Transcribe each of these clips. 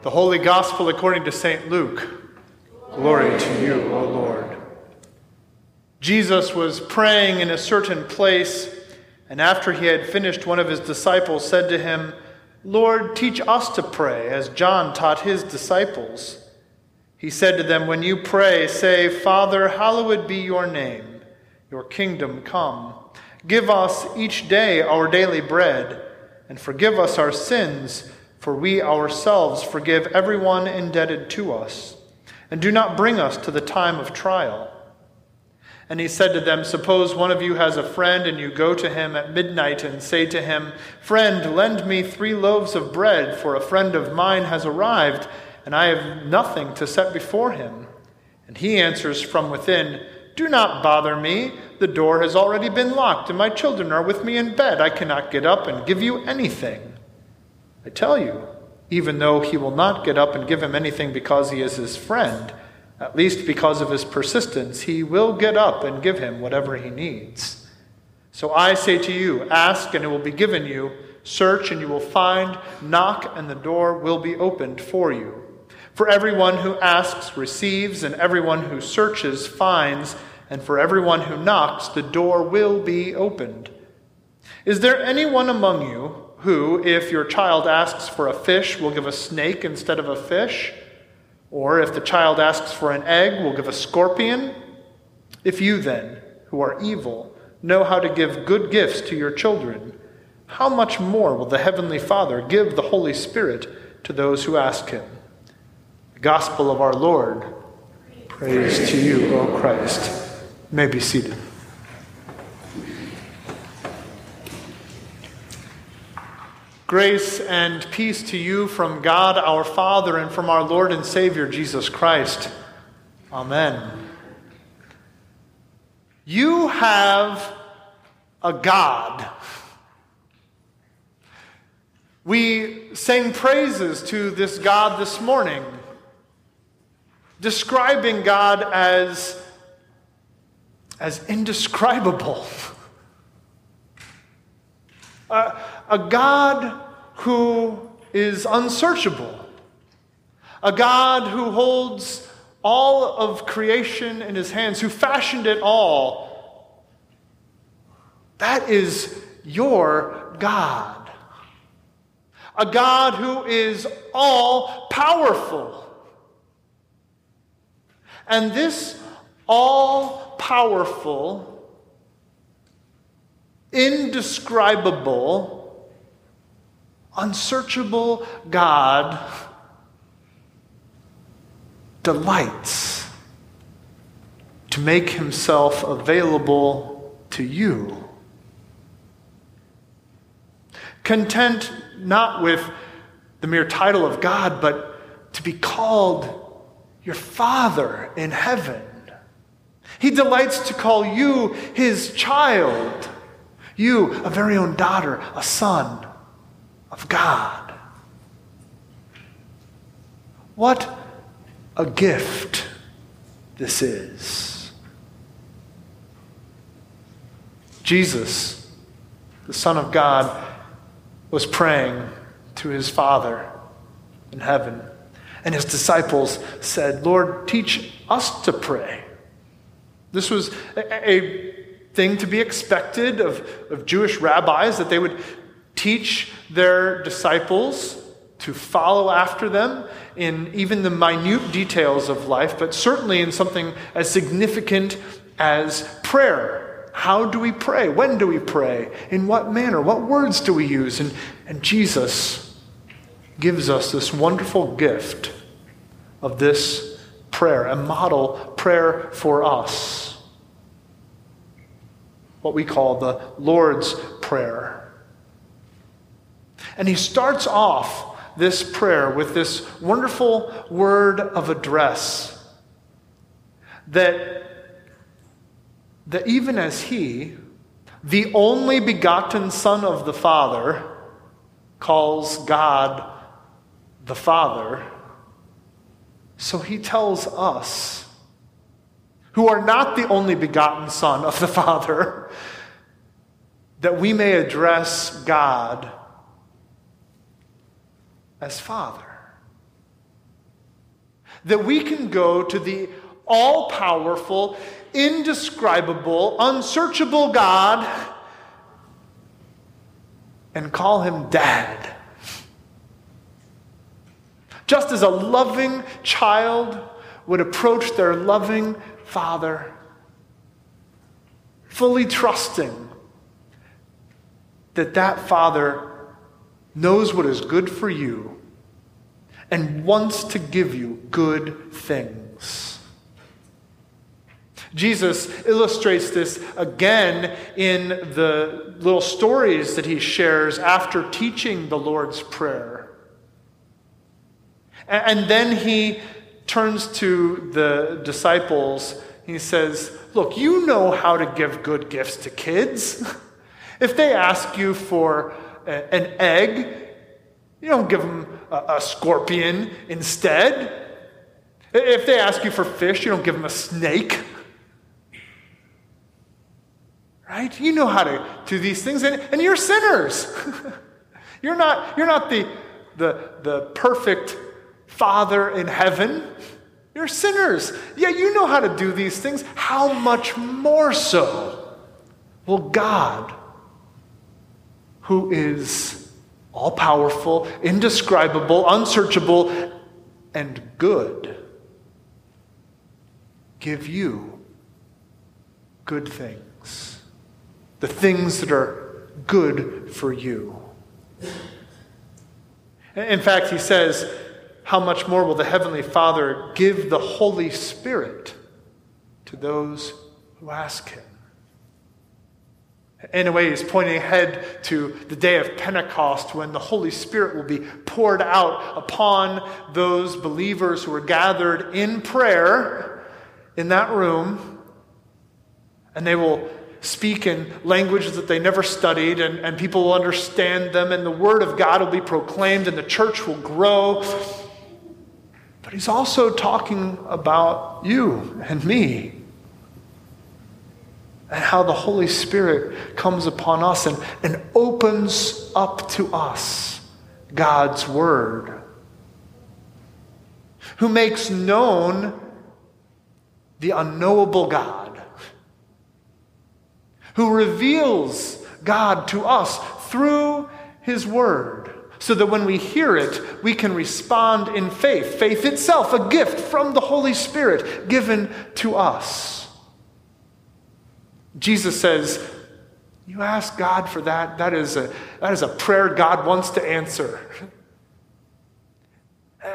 The Holy Gospel according to St. Luke. Glory to you, O Lord. Jesus was praying in a certain place, and after he had finished, one of his disciples said to him, Lord, teach us to pray, as John taught his disciples. He said to them, When you pray, say, Father, hallowed be your name, your kingdom come. Give us each day our daily bread, and forgive us our sins for we ourselves forgive everyone indebted to us. And do not bring us to the time of trial. And he said to them, Suppose one of you has a friend, and you go to him at midnight and say to him, Friend, lend me three loaves of bread, for a friend of mine has arrived, and I have nothing to set before him. And he answers from within, Do not bother me. The door has already been locked, and my children are with me in bed. I cannot get up and give you anything. I tell you, even though he will not get up and give him anything because he is his friend, at least because of his persistence, he will get up and give him whatever he needs. So I say to you, ask and it will be given you, search and you will find, knock and the door will be opened for you. For everyone who asks receives, and everyone who searches finds, and for everyone who knocks the door will be opened. Is there anyone among you? Who, if your child asks for a fish, will give a snake instead of a fish? Or if the child asks for an egg, will give a scorpion? If you then, who are evil, know how to give good gifts to your children, how much more will the Heavenly Father give the Holy Spirit to those who ask Him? The Gospel of our Lord. Praise to you, O Christ. May be seated. Grace and peace to you from God our Father and from our Lord and Savior Jesus Christ. Amen. You have a God. We sang praises to this God this morning, describing God as, as indescribable. Uh, a God who is unsearchable, a God who holds all of creation in his hands, who fashioned it all. That is your God. A God who is all powerful. And this all powerful, indescribable, unsearchable God delights to make himself available to you. Content not with the mere title of God, but to be called your Father in heaven. He delights to call you his child, you a very own daughter, a son of God. What a gift this is. Jesus, the Son of God, was praying to his Father in heaven. And his disciples said, Lord, teach us to pray. This was a, a thing to be expected of, of Jewish rabbis, that they would teach their disciples to follow after them in even the minute details of life, but certainly in something as significant as prayer. How do we pray? When do we pray? In what manner? What words do we use? And, and Jesus gives us this wonderful gift of this prayer, a model prayer for us. What we call the Lord's Prayer. And he starts off this prayer with this wonderful word of address that, that even as he, the only begotten Son of the Father, calls God the Father, so he tells us, who are not the only begotten Son of the Father, that we may address God as Father. that we can go to the all powerful, indescribable, unsearchable God and call him dad. Just as a loving child would approach their loving father, fully trusting that that father knows what is good for you and wants to give you good things. Jesus illustrates this again in the little stories that he shares after teaching the Lord's Prayer. And then he turns to the disciples. He says, Look, you know how to give good gifts to kids. If they ask you for an egg, you don't give them a, scorpion instead. If they ask you for fish, you don't give them a snake. Right? You know how to do these things, and, and you're sinners. you're not, you're not the, the, the perfect Father in heaven. You're sinners. Yeah, you know how to do these things. How much more so will God, who is all powerful, indescribable, unsearchable, and good, give you good things? The things that are good for you. In fact, he says, how much more will the Heavenly Father give the Holy Spirit to those who ask Him? In a way, he's pointing ahead to the day of Pentecost when the Holy Spirit will be poured out upon those believers who are gathered in prayer in that room, and they will speak in languages that they never studied, and, and people will understand them, and the Word of God will be proclaimed, and the church will grow. But he's also talking about you and me and how the Holy Spirit comes upon us and, and opens up to us God's Word, who makes known the unknowable God, who reveals God to us through His Word so that when we hear it, we can respond in faith. Faith itself, a gift from the Holy Spirit given to us. Jesus says, You ask God for that, that is a, that is a prayer God wants to answer.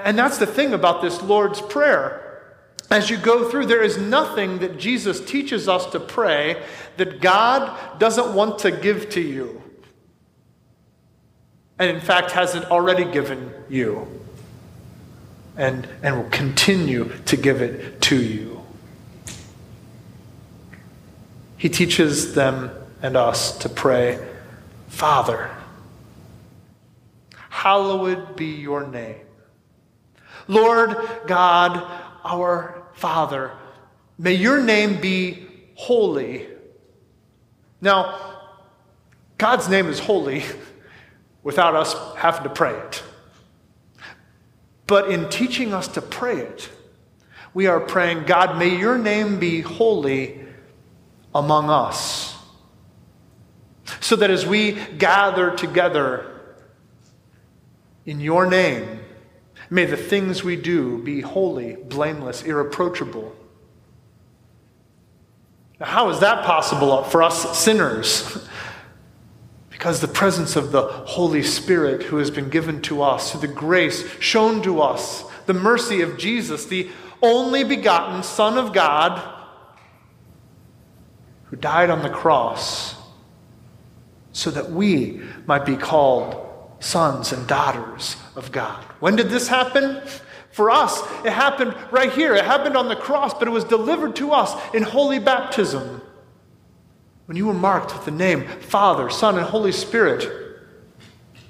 And that's the thing about this Lord's Prayer. As you go through, there is nothing that Jesus teaches us to pray that God doesn't want to give to you and in fact hasn't already given you and, and will continue to give it to you. He teaches them and us to pray, Father, hallowed be your name. Lord God, our Father, may your name be holy. Now, God's name is holy. without us having to pray it. But in teaching us to pray it, we are praying, God, may your name be holy among us. So that as we gather together in your name, may the things we do be holy, blameless, irreproachable. Now, how is that possible for us sinners? Because the presence of the Holy Spirit who has been given to us, the grace shown to us, the mercy of Jesus, the only begotten Son of God who died on the cross so that we might be called sons and daughters of God. When did this happen? For us, it happened right here. It happened on the cross, but it was delivered to us in holy baptism. When you were marked with the name Father, Son, and Holy Spirit,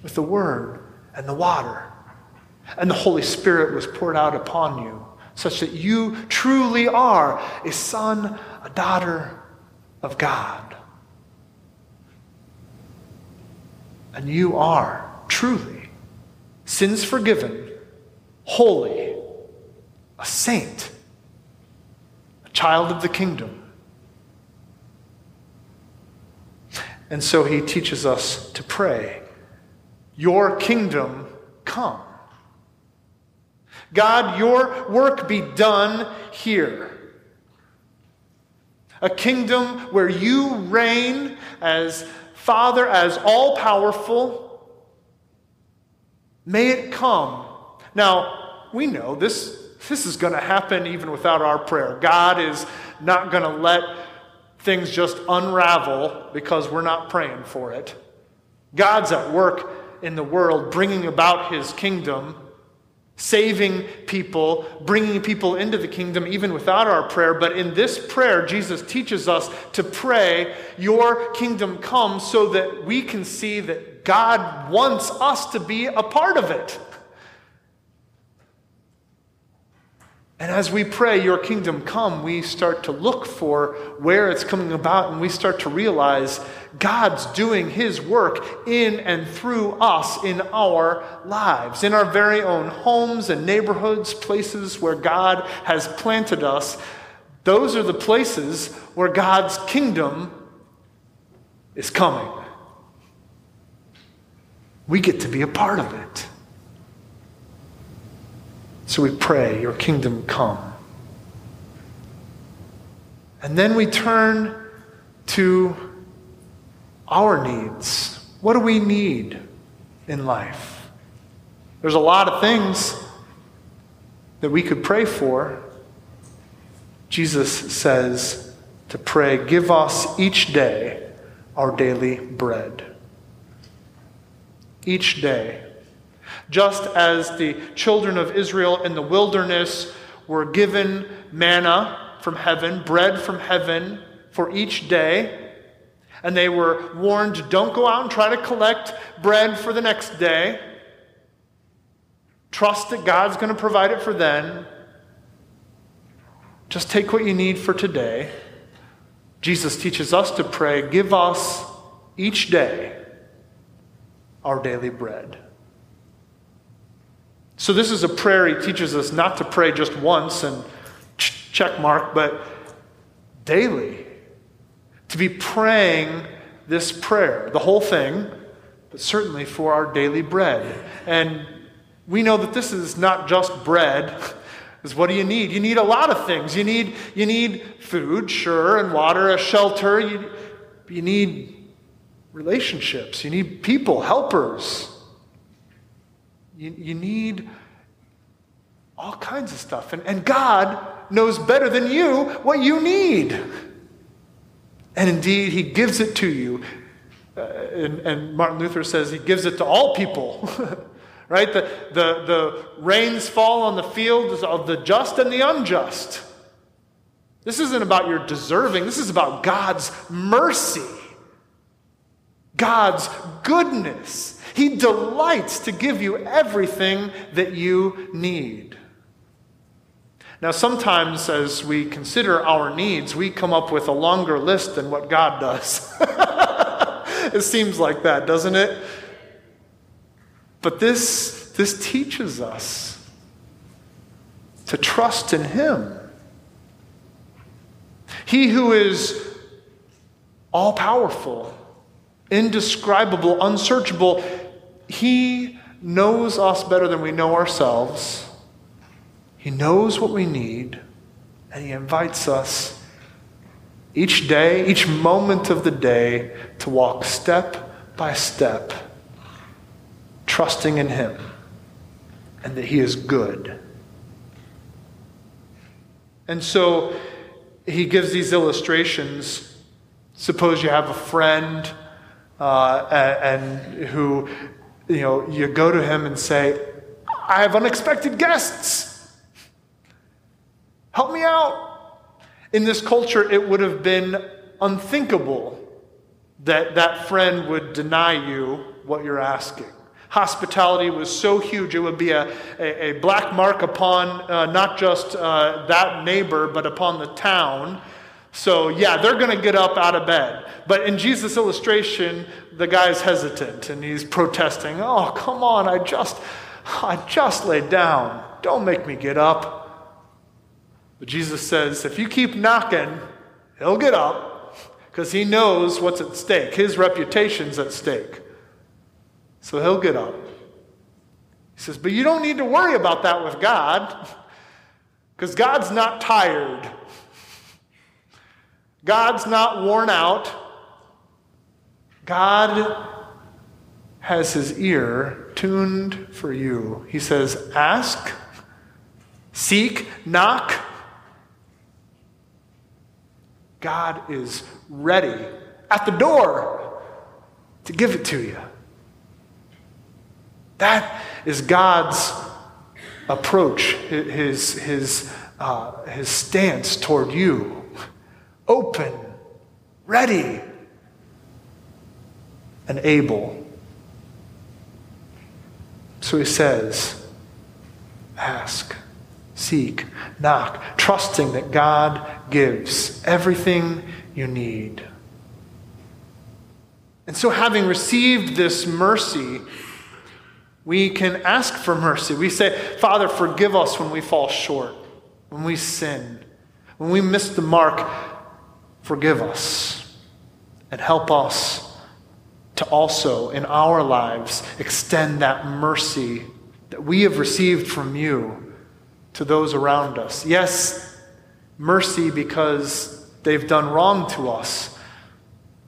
with the Word and the water, and the Holy Spirit was poured out upon you, such that you truly are a son, a daughter of God. And you are truly sins forgiven, holy, a saint, a child of the kingdom. And so he teaches us to pray, Your kingdom come. God, your work be done here. A kingdom where you reign as Father, as all powerful. May it come. Now, we know this, this is going to happen even without our prayer. God is not going to let things just unravel because we're not praying for it. God's at work in the world, bringing about his kingdom, saving people, bringing people into the kingdom even without our prayer. But in this prayer, Jesus teaches us to pray, Your kingdom come, so that we can see that God wants us to be a part of it. And as we pray, Your kingdom come, we start to look for where it's coming about and we start to realize God's doing His work in and through us in our lives, in our very own homes and neighborhoods, places where God has planted us. Those are the places where God's kingdom is coming. We get to be a part of it. So we pray, Your kingdom come. And then we turn to our needs. What do we need in life? There's a lot of things that we could pray for. Jesus says to pray, Give us each day our daily bread. Each day. Just as the children of Israel in the wilderness were given manna from heaven, bread from heaven for each day, and they were warned don't go out and try to collect bread for the next day. Trust that God's going to provide it for then. Just take what you need for today. Jesus teaches us to pray, give us each day our daily bread. So, this is a prayer he teaches us not to pray just once and check mark, but daily. To be praying this prayer, the whole thing, but certainly for our daily bread. And we know that this is not just bread. Is what do you need? You need a lot of things. You need, you need food, sure, and water, a shelter. You, you need relationships. You need people, helpers. You, you need all kinds of stuff. And, and God knows better than you what you need. And indeed, He gives it to you. Uh, and, and, Martin Luther says He gives it to all people. right? The, the, the rains fall on the fields of the just and the unjust. This isn't about your deserving, this is about God's mercy, God's goodness. He delights to give you everything that you need. Now, sometimes as we consider our needs, we come up with a longer list than what God does. it seems like that, doesn't it? But this, this teaches us to trust in Him. He who is all powerful, indescribable, unsearchable, he knows us better than we know ourselves. He knows what we need, and He invites us each day, each moment of the day, to walk step by step, trusting in Him and that He is good. And so He gives these illustrations. Suppose you have a friend uh, and, and who you know, you go to him and say, I have unexpected guests. Help me out. In this culture, it would have been unthinkable that that friend would deny you what you're asking. Hospitality was so huge, it would be a, a, a black mark upon uh, not just uh, that neighbor, but upon the town. So, yeah, they're going to get up out of bed. But in Jesus' illustration, the guy's hesitant and he's protesting. Oh, come on, I just, I just laid down. Don't make me get up. But Jesus says, if you keep knocking, he'll get up because he knows what's at stake. His reputation's at stake. So he'll get up. He says, but you don't need to worry about that with God because God's not tired. God's not worn out. God has his ear tuned for you. He says, Ask, seek, knock. God is ready at the door to give it to you. That is God's approach, his, his, uh, his stance toward you. Open, ready, and able. So he says, ask, seek, knock, trusting that God gives everything you need. And so, having received this mercy, we can ask for mercy. We say, Father, forgive us when we fall short, when we sin, when we miss the mark. Forgive us and help us to also, in our lives, extend that mercy that we have received from you to those around us. Yes, mercy because they've done wrong to us.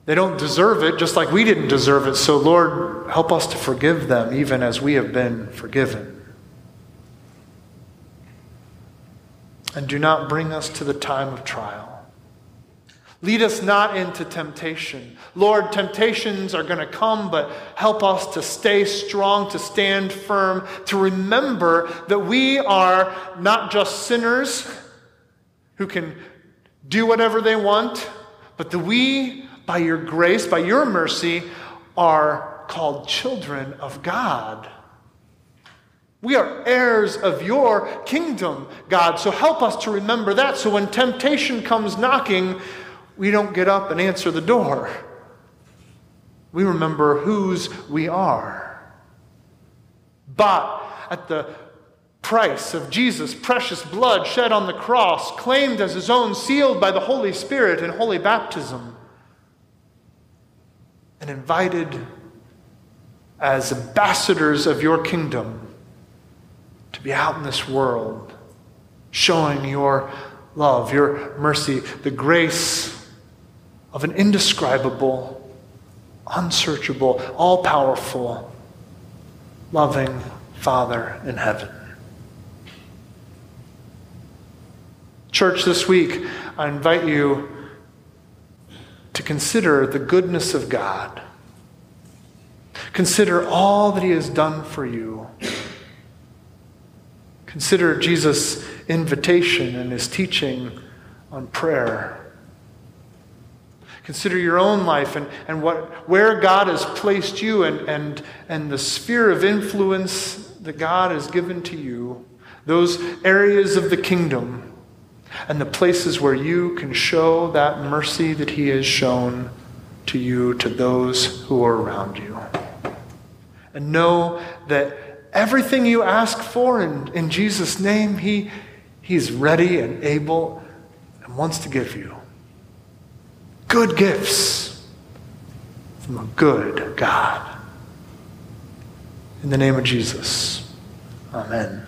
They don't deserve it, just like we didn't deserve it. So, Lord, help us to forgive them, even as we have been forgiven. And do not bring us to the time of trial Lead us not into temptation. Lord, temptations are going to come, but help us to stay strong, to stand firm, to remember that we are not just sinners who can do whatever they want, but that we, by your grace, by your mercy, are called children of God. We are heirs of your kingdom, God. So help us to remember that. So when temptation comes knocking, we don't get up and answer the door. We remember whose we are. But at the price of Jesus' precious blood shed on the cross, claimed as his own, sealed by the Holy Spirit in holy baptism, and invited as ambassadors of your kingdom to be out in this world, showing your love, your mercy, the grace of an indescribable, unsearchable, all powerful, loving Father in heaven. Church, this week, I invite you to consider the goodness of God. Consider all that He has done for you. Consider Jesus' invitation and His teaching on prayer. Consider your own life and, and what, where God has placed you and, and, and the sphere of influence that God has given to you, those areas of the kingdom, and the places where you can show that mercy that He has shown to you, to those who are around you. And know that everything you ask for in, in Jesus' name, he, He's ready and able and wants to give you good gifts from a good God. In the name of Jesus, amen.